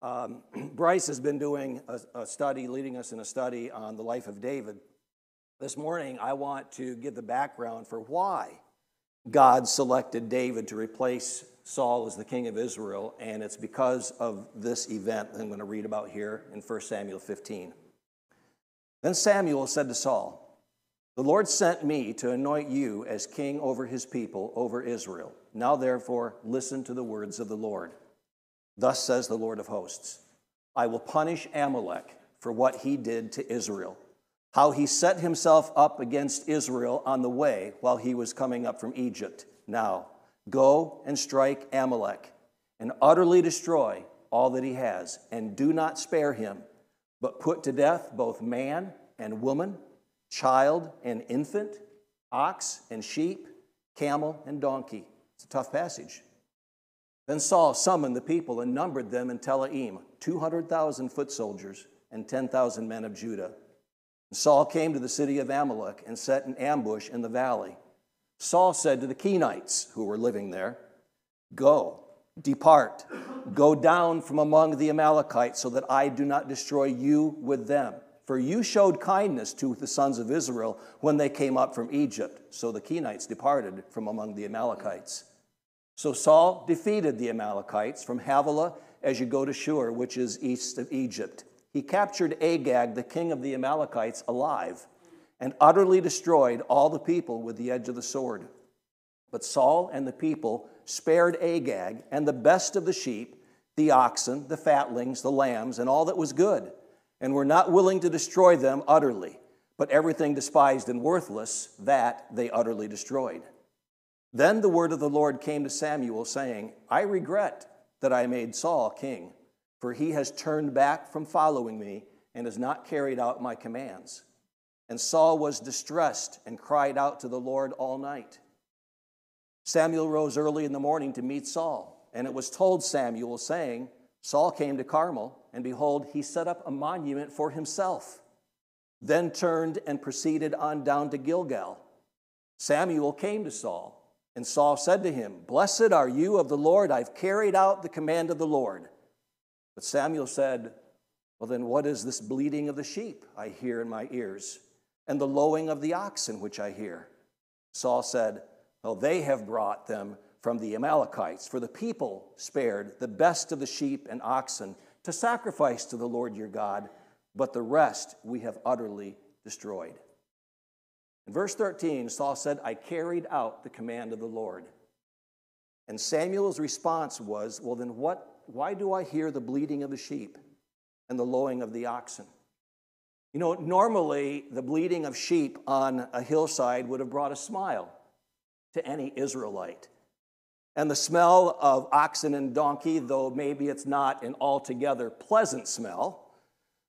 Um, Bryce has been doing a, a, study, leading us in a study on the life of David. This morning, I want to give the background for why God selected David to replace Saul as the king of Israel, and it's because of this event that I'm going to read about here in 1 Samuel 15. Then Samuel said to Saul, The Lord sent me to anoint you as king over his people, over Israel. Now, therefore, listen to the words of the Lord. Thus says the Lord of hosts I will punish Amalek for what he did to Israel, how he set himself up against Israel on the way while he was coming up from Egypt. Now, go and strike Amalek and utterly destroy all that he has, and do not spare him, but put to death both man and woman, child and infant, ox and sheep, camel and donkey. It's a tough passage. Then Saul summoned the people and numbered them in Telaim, 200,000 foot soldiers and 10,000 men of Judah. And Saul came to the city of Amalek and set an ambush in the valley. Saul said to the Kenites who were living there, Go, depart, go down from among the Amalekites, so that I do not destroy you with them. For you showed kindness to the sons of Israel when they came up from Egypt. So the Kenites departed from among the Amalekites. So Saul defeated the Amalekites from Havilah as you go to Shur, which is east of Egypt. He captured Agag, the king of the Amalekites, alive and utterly destroyed all the people with the edge of the sword. But Saul and the people spared Agag and the best of the sheep, the oxen, the fatlings, the lambs, and all that was good, and were not willing to destroy them utterly. But everything despised and worthless, that they utterly destroyed. Then the word of the Lord came to Samuel, saying, I regret that I made Saul king, for he has turned back from following me and has not carried out my commands. And Saul was distressed and cried out to the Lord all night. Samuel rose early in the morning to meet Saul, and it was told Samuel, saying, Saul came to Carmel, and behold, he set up a monument for himself, then turned and proceeded on down to Gilgal. Samuel came to Saul and Saul said to him, Blessed are you of the Lord, I've carried out the command of the Lord. But Samuel said, Well, then what is this bleating of the sheep I hear in my ears, and the lowing of the oxen which I hear? Saul said, Well, they have brought them from the Amalekites, for the people spared the best of the sheep and oxen to sacrifice to the Lord your God, but the rest we have utterly destroyed. In verse 13, Saul said, I carried out the command of the Lord. And Samuel's response was, Well, then what, why do I hear the bleating of the sheep and the lowing of the oxen? You know, normally the bleating of sheep on a hillside would have brought a smile to any Israelite. And the smell of oxen and donkey, though maybe it's not an altogether pleasant smell,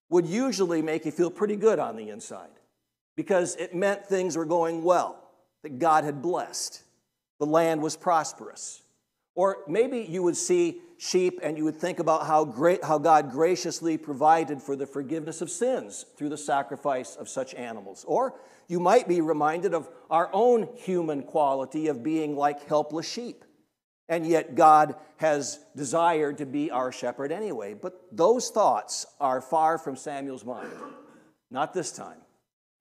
would usually make you feel pretty good on the inside because it meant things were going well, that God had blessed, the land was prosperous. Or maybe you would see sheep and you would think about how, great, how God graciously provided for the forgiveness of sins through the sacrifice of such animals. Or you might be reminded of our own human quality of being like helpless sheep. And yet God has desired to be our shepherd anyway. But those thoughts are far from Samuel's mind. Not this time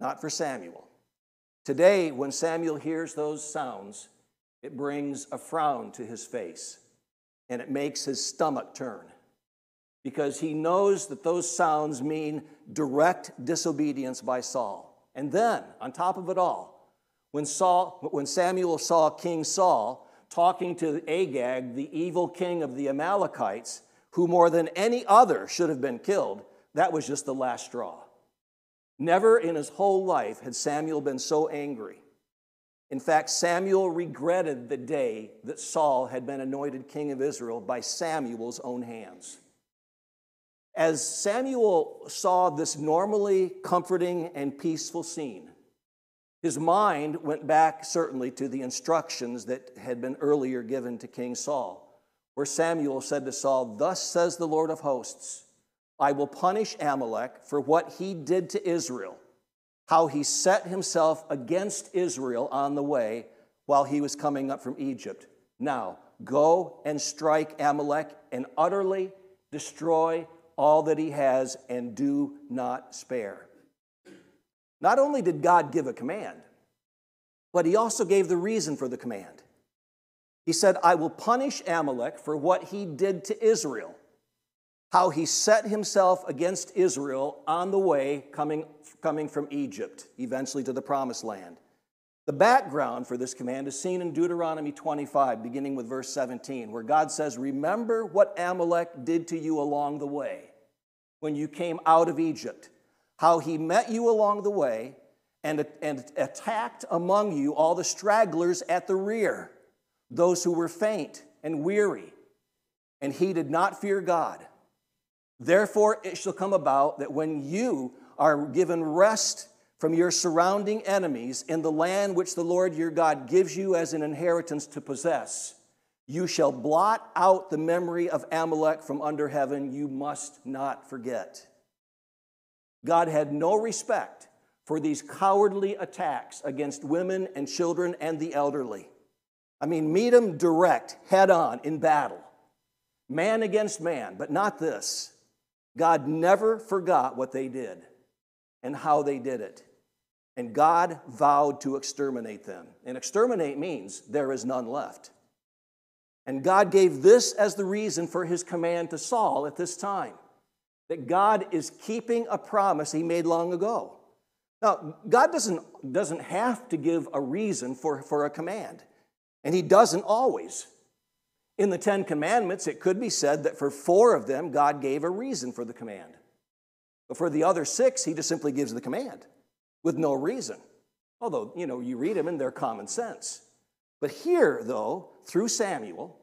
not for Samuel. Today, when Samuel hears those sounds, it brings a frown to his face and it makes his stomach turn because he knows that those sounds mean direct disobedience by Saul. And then, on top of it all, when, Saul, when Samuel saw King Saul talking to Agag, the evil king of the Amalekites, who more than any other should have been killed, that was just the last straw. Never in his whole life had Samuel been so angry. In fact, Samuel regretted the day that Saul had been anointed king of Israel by Samuel's own hands. As Samuel saw this normally comforting and peaceful scene, his mind went back certainly to the instructions that had been earlier given to King Saul, where Samuel said to Saul, Thus says the Lord of hosts, I will punish Amalek for what he did to Israel, how he set himself against Israel on the way while he was coming up from Egypt. Now, go and strike Amalek and utterly destroy all that he has, and do not spare. Not only did God give a command, but he also gave the reason for the command. He said, I will punish Amalek for what he did to Israel, how he set himself against Israel on the way coming, coming from Egypt, eventually to the promised land. The background for this command is seen in Deuteronomy 25, beginning with verse 17, where God says, Remember what Amalek did to you along the way when you came out of Egypt, how he met you along the way and, and attacked among you all the stragglers at the rear, those who were faint and weary, and he did not fear God. Therefore, it shall come about that when you are given rest from your surrounding enemies in the land which the Lord your God gives you as an inheritance to possess, you shall blot out the memory of Amalek from under heaven. You must not forget. God had no respect for these cowardly attacks against women and children and the elderly. I mean, meet them direct, head on, in battle, man against man, but not this. God never forgot what they did and how they did it. And God vowed to exterminate them. And exterminate means there is none left. And God gave this as the reason for his command to Saul at this time that God is keeping a promise he made long ago. Now, God doesn't, doesn't have to give a reason for, for a command, and he doesn't always. In the Ten Commandments, it could be said that for four of them, God gave a reason for the command. But for the other six, he just simply gives the command with no reason. Although, you know, you read them and they're common sense. But here, though, through Samuel,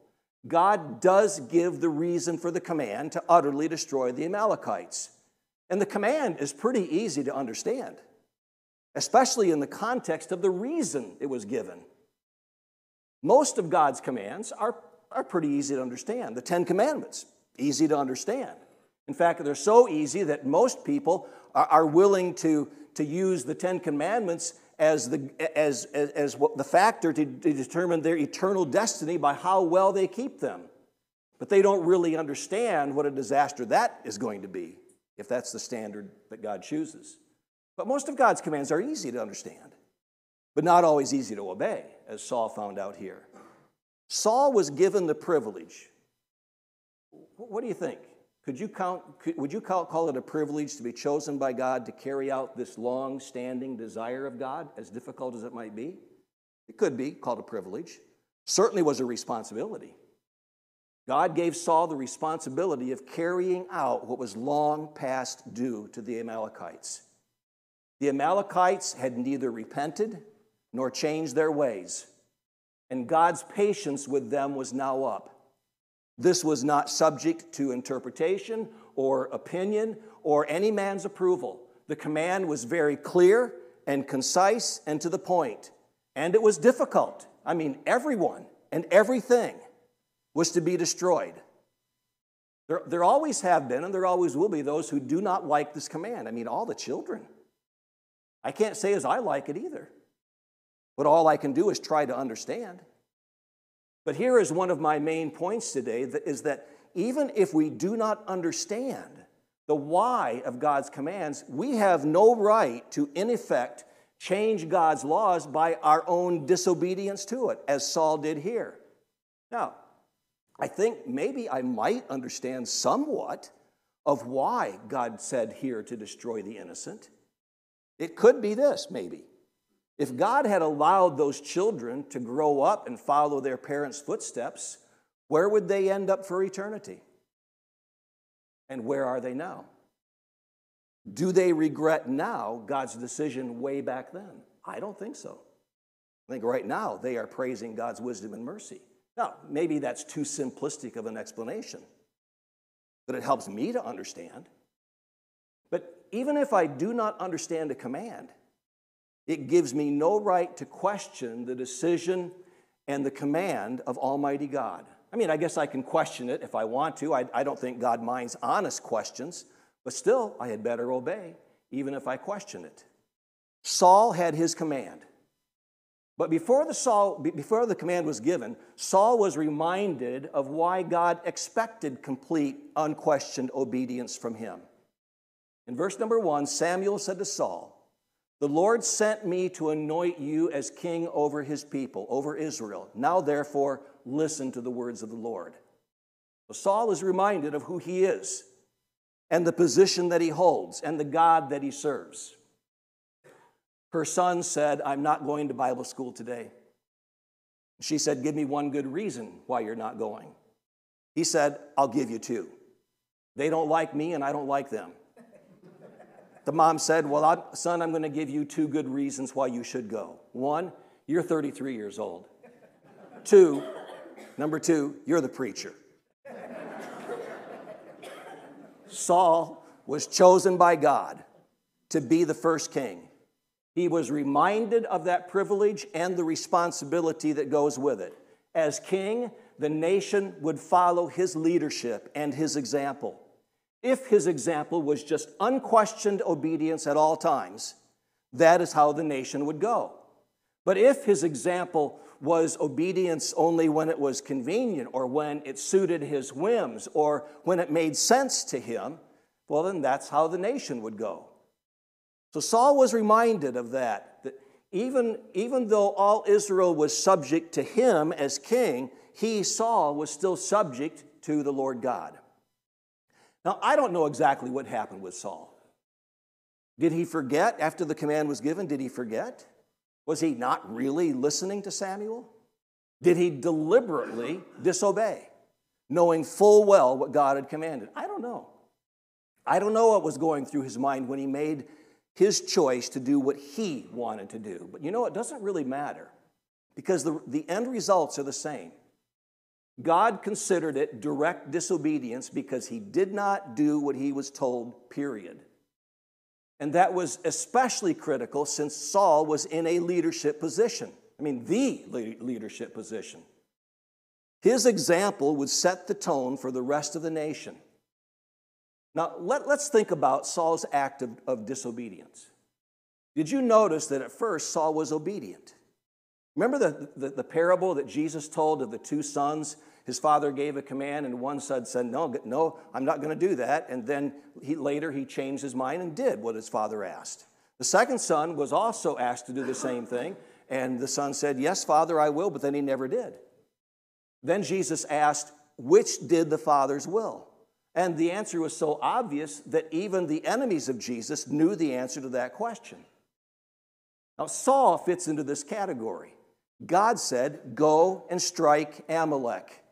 God does give the reason for the command to utterly destroy the Amalekites. And the command is pretty easy to understand, especially in the context of the reason it was given. Most of God's commands are, are pretty easy to understand. The Ten Commandments, easy to understand. In fact, they're so easy that most people are, are willing to, to use the Ten Commandments as the, as, as, as the factor to, to determine their eternal destiny by how well they keep them. But they don't really understand what a disaster that is going to be, if that's the standard that God chooses. But most of God's commands are easy to understand, but not always easy to obey, as Saul found out here. Saul was given the privilege. What do you think? Could you count, could, would you call, call it a privilege to be chosen by God to carry out this long standing desire of God, as difficult as it might be? It could be called a privilege. Certainly was a responsibility. God gave Saul the responsibility of carrying out what was long past due to the Amalekites. The Amalekites had neither repented nor changed their ways, and God's patience with them was now up. This was not subject to interpretation or opinion or any man's approval. The command was very clear and concise and to the point. And it was difficult. I mean, everyone and everything was to be destroyed. There, there always have been, and there always will be, those who do not like this command. I mean, all the children. I can't say as I like it either. But all I can do is try to understand. But here is one of my main points today that is that even if we do not understand the why of God's commands, we have no right to, in effect, change God's laws by our own disobedience to it, as Saul did here. Now, I think maybe I might understand somewhat of why God said here to destroy the innocent. It could be this, maybe. If God had allowed those children to grow up and follow their parents' footsteps, where would they end up for eternity? And where are they now? Do they regret now God's decision way back then? I don't think so. I think right now they are praising God's wisdom and mercy. Now, maybe that's too simplistic of an explanation, but it helps me to understand. But even if I do not understand a command, it gives me no right to question the decision and the command of Almighty God. I mean, I guess I can question it if I want to. I, I, don't think God minds honest questions, but still, I had better obey, even if I question it. Saul had his command. But before the, Saul, before the command was given, Saul was reminded of why God expected complete, unquestioned obedience from him. In verse number one, Samuel said to Saul, The Lord sent me to anoint you as king over his people, over Israel. Now, therefore, listen to the words of the Lord. Saul is reminded of who he is and the position that he holds and the God that he serves. Her son said, I'm not going to Bible school today. She said, Give me one good reason why you're not going. He said, I'll give you two. They don't like me and I don't like them. The mom said, Well, I'm, son, I'm going to give you two good reasons why you should go. One, you're 33 years old. Two, number two, you're the preacher. Saul was chosen by God to be the first king. He was reminded of that privilege and the responsibility that goes with it. As king, the nation would follow his leadership and his example. If his example was just unquestioned obedience at all times, that is how the nation would go. But if his example was obedience only when it was convenient or when it suited his whims or when it made sense to him, well, then that's how the nation would go. So Saul was reminded of that, that even, even though all Israel was subject to him as king, he, Saul, was still subject to the Lord God. Now, I don't know exactly what happened with Saul. Did he forget after the command was given? Did he forget? Was he not really listening to Samuel? Did he deliberately disobey, knowing full well what God had commanded? I don't know. I don't know what was going through his mind when he made his choice to do what he wanted to do. But you know, it doesn't really matter because the, the end results are the same. God considered it direct disobedience because he did not do what he was told, period. And that was especially critical since Saul was in a leadership position. I mean, the leadership position. His example would set the tone for the rest of the nation. Now, let, us think about Saul's act of, of disobedience. Did you notice that at first Saul was obedient? Remember the, the, the, parable that Jesus told of the two sons? His father gave a command, and one son said, No, no, I'm not going to do that. And then he, later he changed his mind and did what his father asked. The second son was also asked to do the same thing, and the son said, Yes, father, I will, but then he never did. Then Jesus asked, Which did the father's will? And the answer was so obvious that even the enemies of Jesus knew the answer to that question. Now, Saul fits into this category. God said, Go and strike Amalek.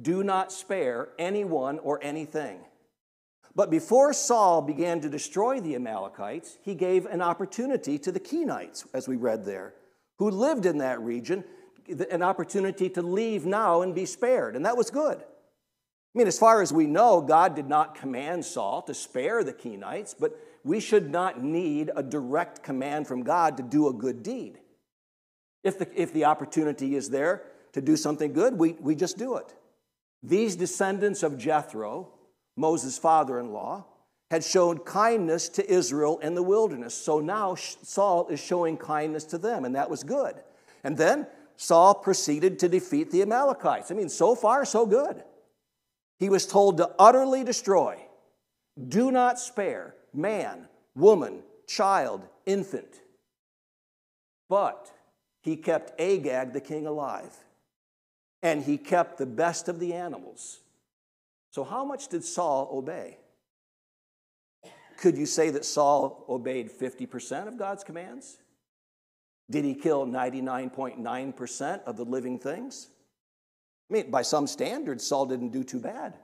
Do not spare anyone or anything. But before Saul began to destroy the Amalekites, he gave an opportunity to the Kenites, as we read there, who lived in that region, an opportunity to leave now and be spared. And that was good. I mean, as far as we know, God did not command Saul to spare the Kenites, but we should not need a direct command from God to do a good deed. If the, if the opportunity is there to do something good, we, we just do it. These descendants of Jethro, Moses' father in law, had shown kindness to Israel in the wilderness. So now Saul is showing kindness to them, and that was good. And then Saul proceeded to defeat the Amalekites. I mean, so far, so good. He was told to utterly destroy, do not spare man, woman, child, infant. But he kept Agag the king alive, and he kept the best of the animals. So, how much did Saul obey? Could you say that Saul obeyed 50% of God's commands? Did he kill 99.9% of the living things? I mean, by some standards, Saul didn't do too bad.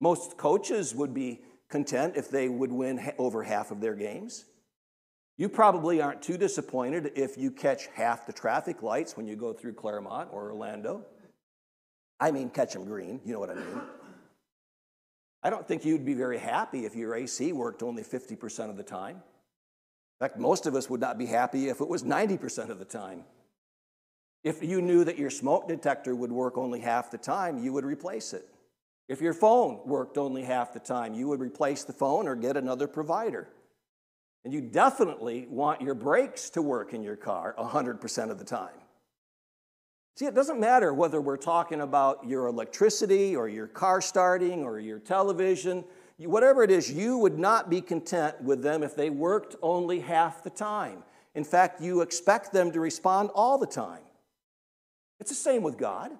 Most coaches would be content if they would win over half of their games. You probably aren't too disappointed if you catch half the traffic lights when you go through Clermont or Orlando. I mean, catch them green, you know what I mean. I don't think you'd be very happy if your AC worked only 50% of the time. In fact, most of us would not be happy if it was 90% of the time. If you knew that your smoke detector would work only half the time, you would replace it. If your phone worked only half the time, you would replace the phone or get another provider. And you definitely want your brakes to work in your car 100% of the time. See, it doesn't matter whether we're talking about your electricity or your car starting or your television, whatever it is, you would not be content with them if they worked only half the time. In fact, you expect them to respond all the time. It's the same with God.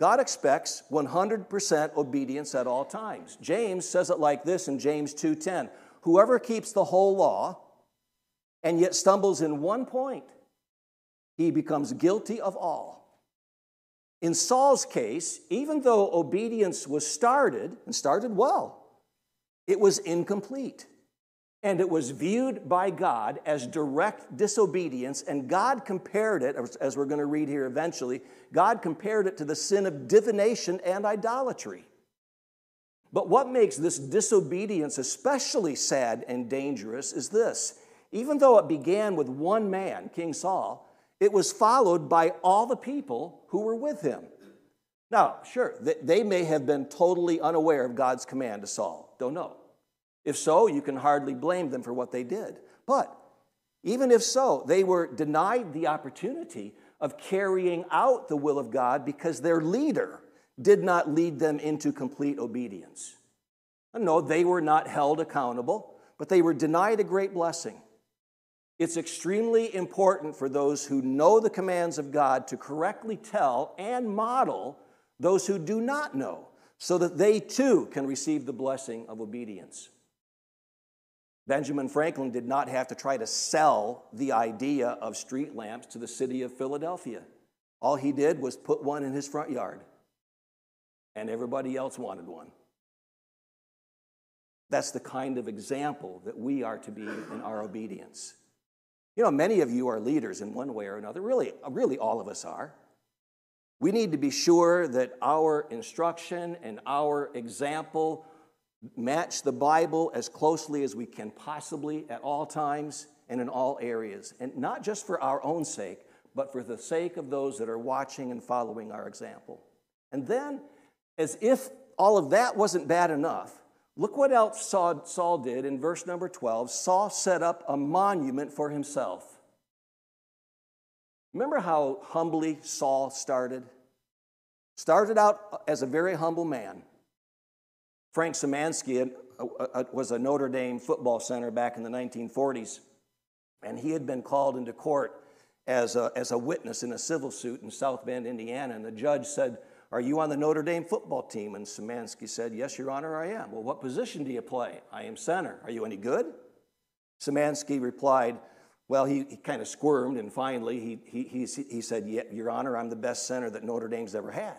God expects 100% obedience at all times. James says it like this in James 2:10. Whoever keeps the whole law and yet stumbles in one point, he becomes guilty of all. In Saul's case, even though obedience was started and started well, it was incomplete. And it was viewed by God as direct disobedience, and God compared it, as we're going to read here eventually, God compared it to the sin of divination and idolatry. But what makes this disobedience especially sad and dangerous is this even though it began with one man, King Saul, it was followed by all the people who were with him. Now, sure, they may have been totally unaware of God's command to Saul. Don't know. If so, you can hardly blame them for what they did. But even if so, they were denied the opportunity of carrying out the will of God because their leader did not lead them into complete obedience. No, they were not held accountable, but they were denied a great blessing. It's extremely important for those who know the commands of God to correctly tell and model those who do not know, so that they too can receive the blessing of obedience. Benjamin Franklin did not have to try to sell the idea of street lamps to the city of Philadelphia. All he did was put one in his front yard, and everybody else wanted one. That's the kind of example that we are to be in our obedience. You know, many of you are leaders in one way or another. Really, really all of us are. We need to be sure that our instruction and our example match the Bible as closely as we can possibly at all times and in all areas. And not just for our own sake, but for the sake of those that are watching and following our example. And then, as if all of that wasn't bad enough, look what else Saul did in verse number 12. Saul set up a monument for himself. Remember how humbly Saul started? Started out as a very humble man. Frank uh, was a Notre Dame football center back in the 1940s, and he had been called into court as a, as a witness in a civil suit in South Bend, Indiana. And the judge said, Are you on the Notre Dame football team? And Szymanski said, Yes, Your Honor, I am. Well, what position do you play? I am center. Are you any good? Szymanski replied, well, he, he kind of squirmed, and finally he, he, he, he said, yeah, Your Honor, I'm the best center that Notre Dame's ever had.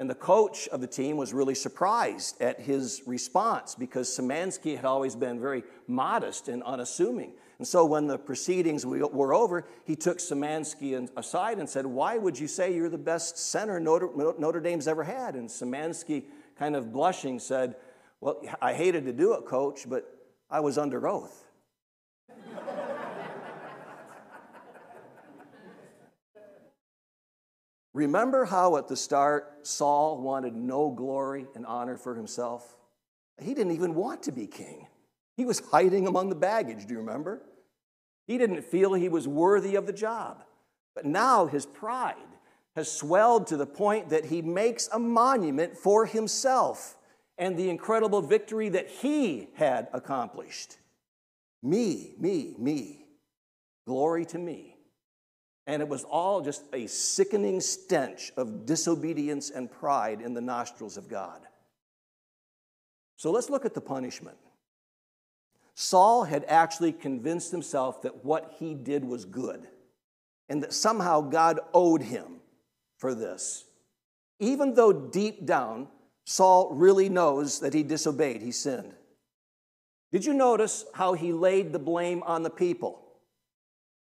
And the coach of the team was really surprised at his response because Szymanski had always been very modest and unassuming. And so when the proceedings were over, he took Szymanski aside and said, Why would you say you're the best center Notre, Notre Dame's ever had? And Szymanski, kind of blushing, said, Well, I hated to do it, coach, but I was under oath. Remember how at the start Saul wanted no glory and honor for himself? He didn't even want to be king. He was hiding among the baggage, do you remember? He didn't feel he was worthy of the job. But now his pride has swelled to the point that he makes a monument for himself and the incredible victory that he had accomplished. Me, me, me. Glory to me. And it was all just a sickening stench of disobedience and pride in the nostrils of God. So let's look at the punishment. Saul had actually convinced himself that what he did was good and that somehow God owed him for this. Even though deep down, Saul really knows that he disobeyed, he sinned. Did you notice how he laid the blame on the people?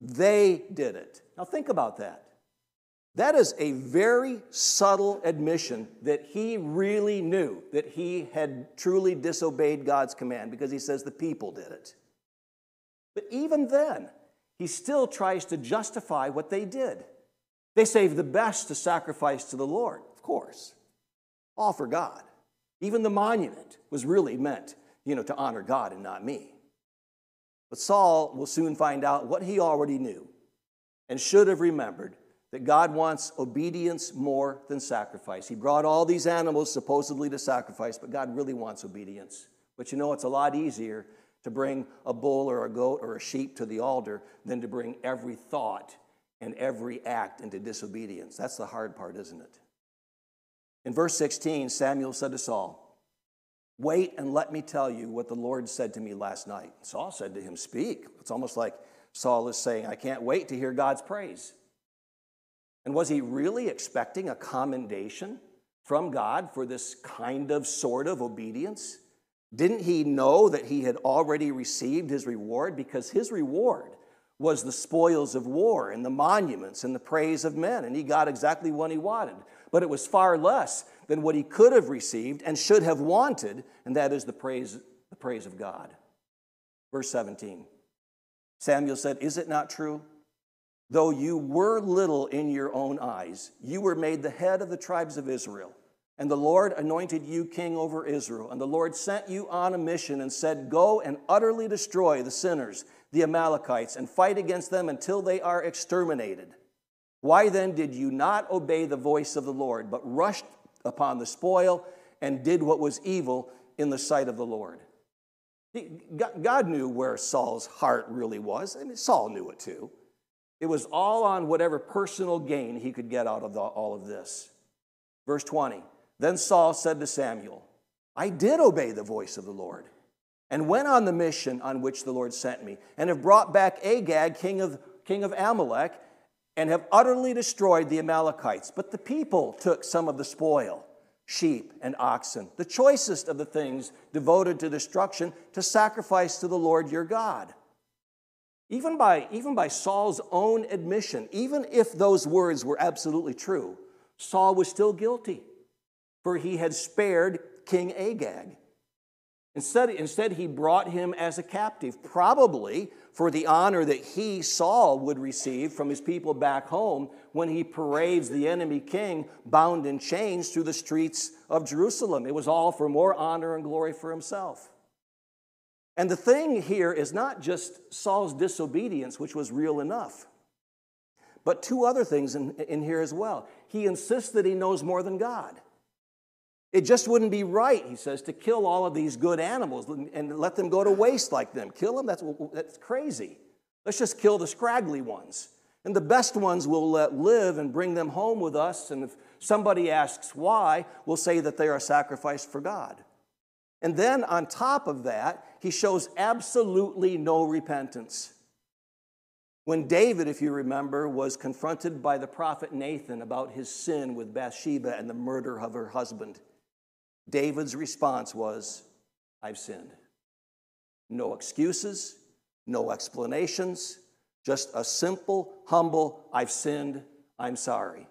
They did it. Now, think about that. That is a very subtle admission that he really knew that he had truly disobeyed God's command because he says the people did it. But even then, he still tries to justify what they did. They saved the best to sacrifice to the Lord, of course, all for God. Even the monument was really meant, you know, to honor God and not me. But Saul will soon find out what he already knew and should have remembered that God wants obedience more than sacrifice. He brought all these animals supposedly to sacrifice, but God really wants obedience. But you know, it's a lot easier to bring a bull or a goat or a sheep to the altar than to bring every thought and every act into disobedience. That's the hard part, isn't it? In verse 16, Samuel said to Saul, Wait and let me tell you what the Lord said to me last night. Saul said to him, Speak. It's almost like Saul is saying, I can't wait to hear God's praise. And was he really expecting a commendation from God for this kind of sort of obedience? Didn't he know that he had already received his reward? Because his reward was the spoils of war and the monuments and the praise of men, and he got exactly what he wanted. But it was far less than what he could have received and should have wanted, and that is the praise, the praise of God. Verse 17 Samuel said, Is it not true? Though you were little in your own eyes, you were made the head of the tribes of Israel. And the Lord anointed you king over Israel. And the Lord sent you on a mission and said, Go and utterly destroy the sinners, the Amalekites, and fight against them until they are exterminated. Why then did you not obey the voice of the Lord, but rushed upon the spoil and did what was evil in the sight of the Lord? God knew where Saul's heart really was. I mean, Saul knew it too. It was all on whatever personal gain he could get out of the, all of this. Verse 20 Then Saul said to Samuel, I did obey the voice of the Lord and went on the mission on which the Lord sent me, and have brought back Agag, king of, king of Amalek, and have utterly destroyed the Amalekites. But the people took some of the spoil sheep and oxen, the choicest of the things devoted to destruction, to sacrifice to the Lord your God. Even by, even by Saul's own admission, even if those words were absolutely true, Saul was still guilty, for he had spared King Agag. Instead, instead, he brought him as a captive, probably for the honor that he, Saul, would receive from his people back home when he parades the enemy king bound in chains through the streets of Jerusalem. It was all for more honor and glory for himself. And the thing here is not just Saul's disobedience, which was real enough, but two other things in, in here as well. He insists that he knows more than God. It just wouldn't be right, he says, to kill all of these good animals and let them go to waste like them. Kill them? That's, that's crazy. Let's just kill the scraggly ones. And the best ones we'll let live and bring them home with us. And if somebody asks why, we'll say that they are sacrificed for God. And then on top of that, he shows absolutely no repentance. When David, if you remember, was confronted by the prophet Nathan about his sin with Bathsheba and the murder of her husband, David's response was, I've sinned. No excuses, no explanations, just a simple, humble, I've sinned, I'm sorry.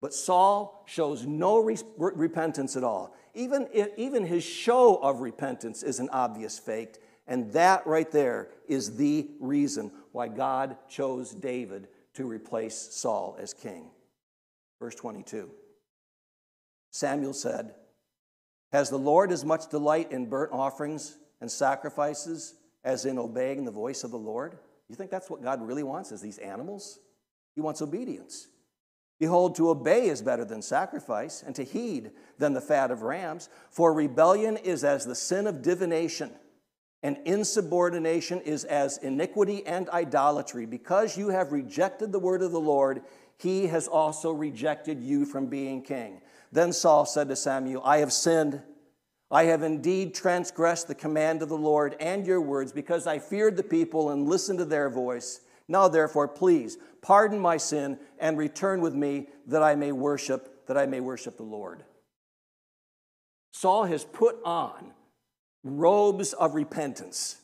But Saul shows no re- repentance at all. Even, even his show of repentance is an obvious fake, and that right there is the reason why God chose David to replace Saul as king. Verse 22 Samuel said, has the Lord as much delight in burnt offerings and sacrifices as in obeying the voice of the Lord? You think that's what God really wants, is these animals? He wants obedience. Behold, to obey is better than sacrifice, and to heed than the fat of rams. For rebellion is as the sin of divination, and insubordination is as iniquity and idolatry. Because you have rejected the word of the Lord, he has also rejected you from being king. Then Saul said to Samuel, I have sinned. I have indeed transgressed the command of the Lord and your words because I feared the people and listened to their voice. Now, therefore, please pardon my sin and return with me that I may worship, that I may worship the Lord. Saul has put on robes of repentance,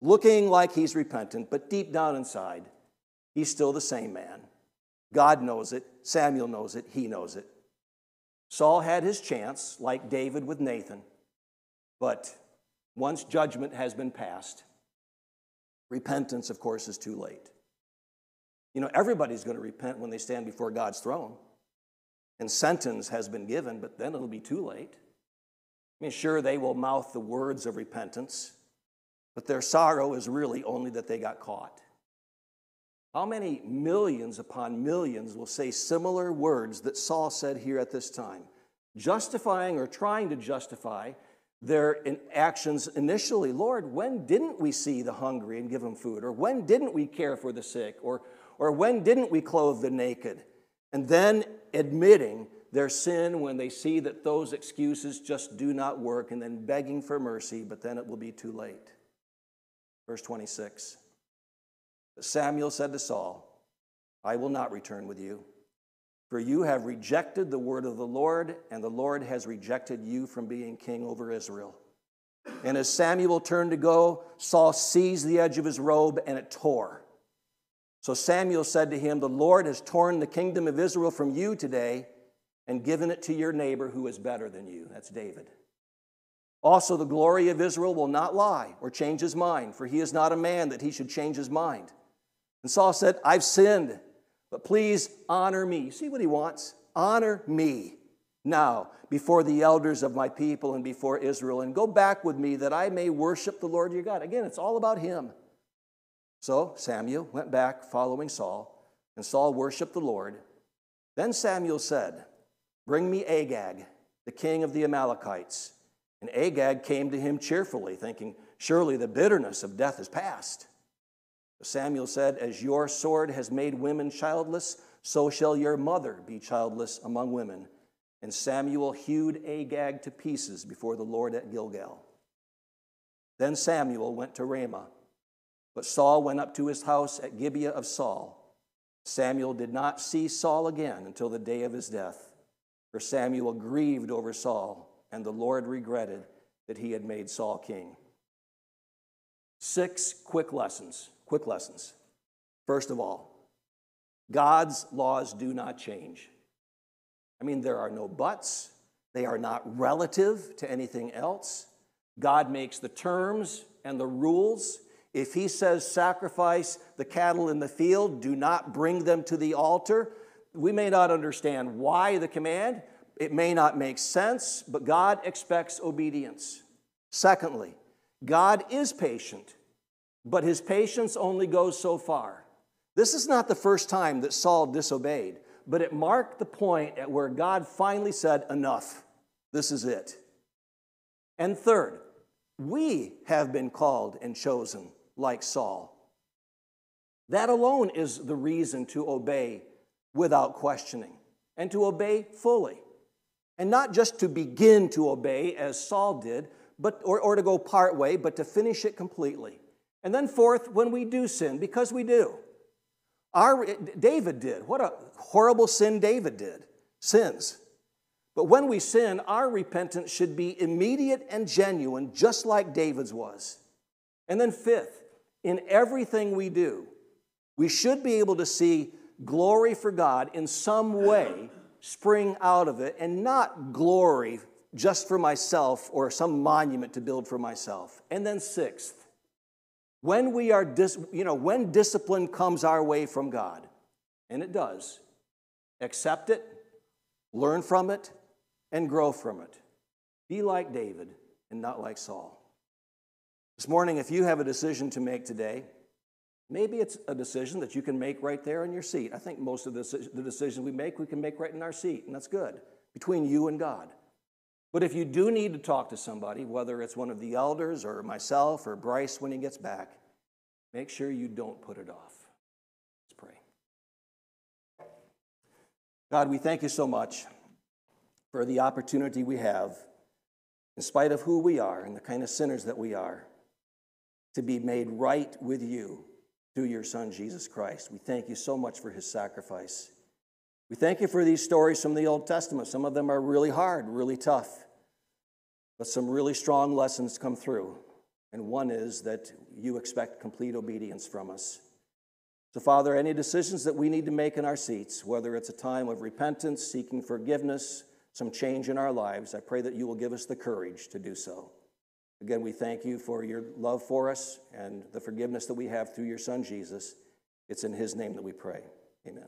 looking like he's repentant, but deep down inside, he's still the same man. God knows it, Samuel knows it, he knows it. Saul had his chance, like David with Nathan, but once judgment has been passed, repentance, of course, is too late. You know, everybody's going to repent when they stand before God's throne. And sentence has been given, but then it'll be too late. I mean, sure, they will mouth the words of repentance, but their sorrow is really only that they got caught. How many millions upon millions will say similar words that Saul said here at this time, justifying or trying to justify their actions initially? Lord, when didn't we see the hungry and give them food? Or when didn't we care for the sick? Or, or when didn't we clothe the naked? And then admitting their sin when they see that those excuses just do not work, and then begging for mercy, but then it will be too late. Verse 26. Samuel said to Saul, I will not return with you, for you have rejected the word of the Lord, and the Lord has rejected you from being king over Israel. And as Samuel turned to go, Saul seized the edge of his robe, and it tore. So Samuel said to him, The Lord has torn the kingdom of Israel from you today and given it to your neighbor who is better than you. That's David. Also, the glory of Israel will not lie or change his mind, for he is not a man that he should change his mind. And Saul said, I've sinned, but please honor me. See what he wants? Honor me now before the elders of my people and before Israel, and go back with me that I may worship the Lord your God. Again, it's all about him. So Samuel went back following Saul, and Saul worshiped the Lord. Then Samuel said, Bring me Agag, the king of the Amalekites. And Agag came to him cheerfully, thinking, Surely the bitterness of death is past. Samuel said, As your sword has made women childless, so shall your mother be childless among women. And Samuel hewed Agag to pieces before the Lord at Gilgal. Then Samuel went to Ramah, but Saul went up to his house at Gibeah of Saul. Samuel did not see Saul again until the day of his death, for Samuel grieved over Saul, and the Lord regretted that he had made Saul king. Six quick lessons Quick lessons. First of all, God's laws do not change. I mean, there are no buts, they are not relative to anything else. God makes the terms and the rules. If He says sacrifice the cattle in the field, do not bring them to the altar, we may not understand why the command. It may not make sense, but God expects obedience. Secondly, God is patient. But his patience only goes so far. This is not the first time that Saul disobeyed, but it marked the point at where God finally said, Enough, this is it. And third, we have been called and chosen like Saul. That alone is the reason to obey without questioning and to obey fully. And not just to begin to obey as Saul did, but, or, or to go part way, but to finish it completely. And then, fourth, when we do sin, because we do. Our, David did. What a horrible sin David did. Sins. But when we sin, our repentance should be immediate and genuine, just like David's was. And then, fifth, in everything we do, we should be able to see glory for God in some way spring out of it and not glory just for myself or some monument to build for myself. And then, sixth, when we are, dis, you know, when discipline comes our way from God, and it does, accept it, learn from it, and grow from it. Be like David and not like Saul. This morning, if you have a decision to make today, maybe it's a decision that you can make right there in your seat. I think most of the, the decisions we make, we can make right in our seat, and that's good, between you and God. But if you do need to talk to somebody, whether it's one of the elders or myself or Bryce when he gets back, make sure you don't put it off. Let's pray. God, we thank you so much for the opportunity we have, in spite of who we are and the kind of sinners that we are, to be made right with you through your Son, Jesus Christ. We thank you so much for his sacrifice. We thank you for these stories from the Old Testament. Some of them are really hard, really tough, but some really strong lessons come through. And one is that you expect complete obedience from us. So, Father, any decisions that we need to make in our seats, whether it's a time of repentance, seeking forgiveness, some change in our lives, I pray that you will give us the courage to do so. Again, we thank you for your love for us and the forgiveness that we have through your Son, Jesus. It's in his name that we pray. Amen.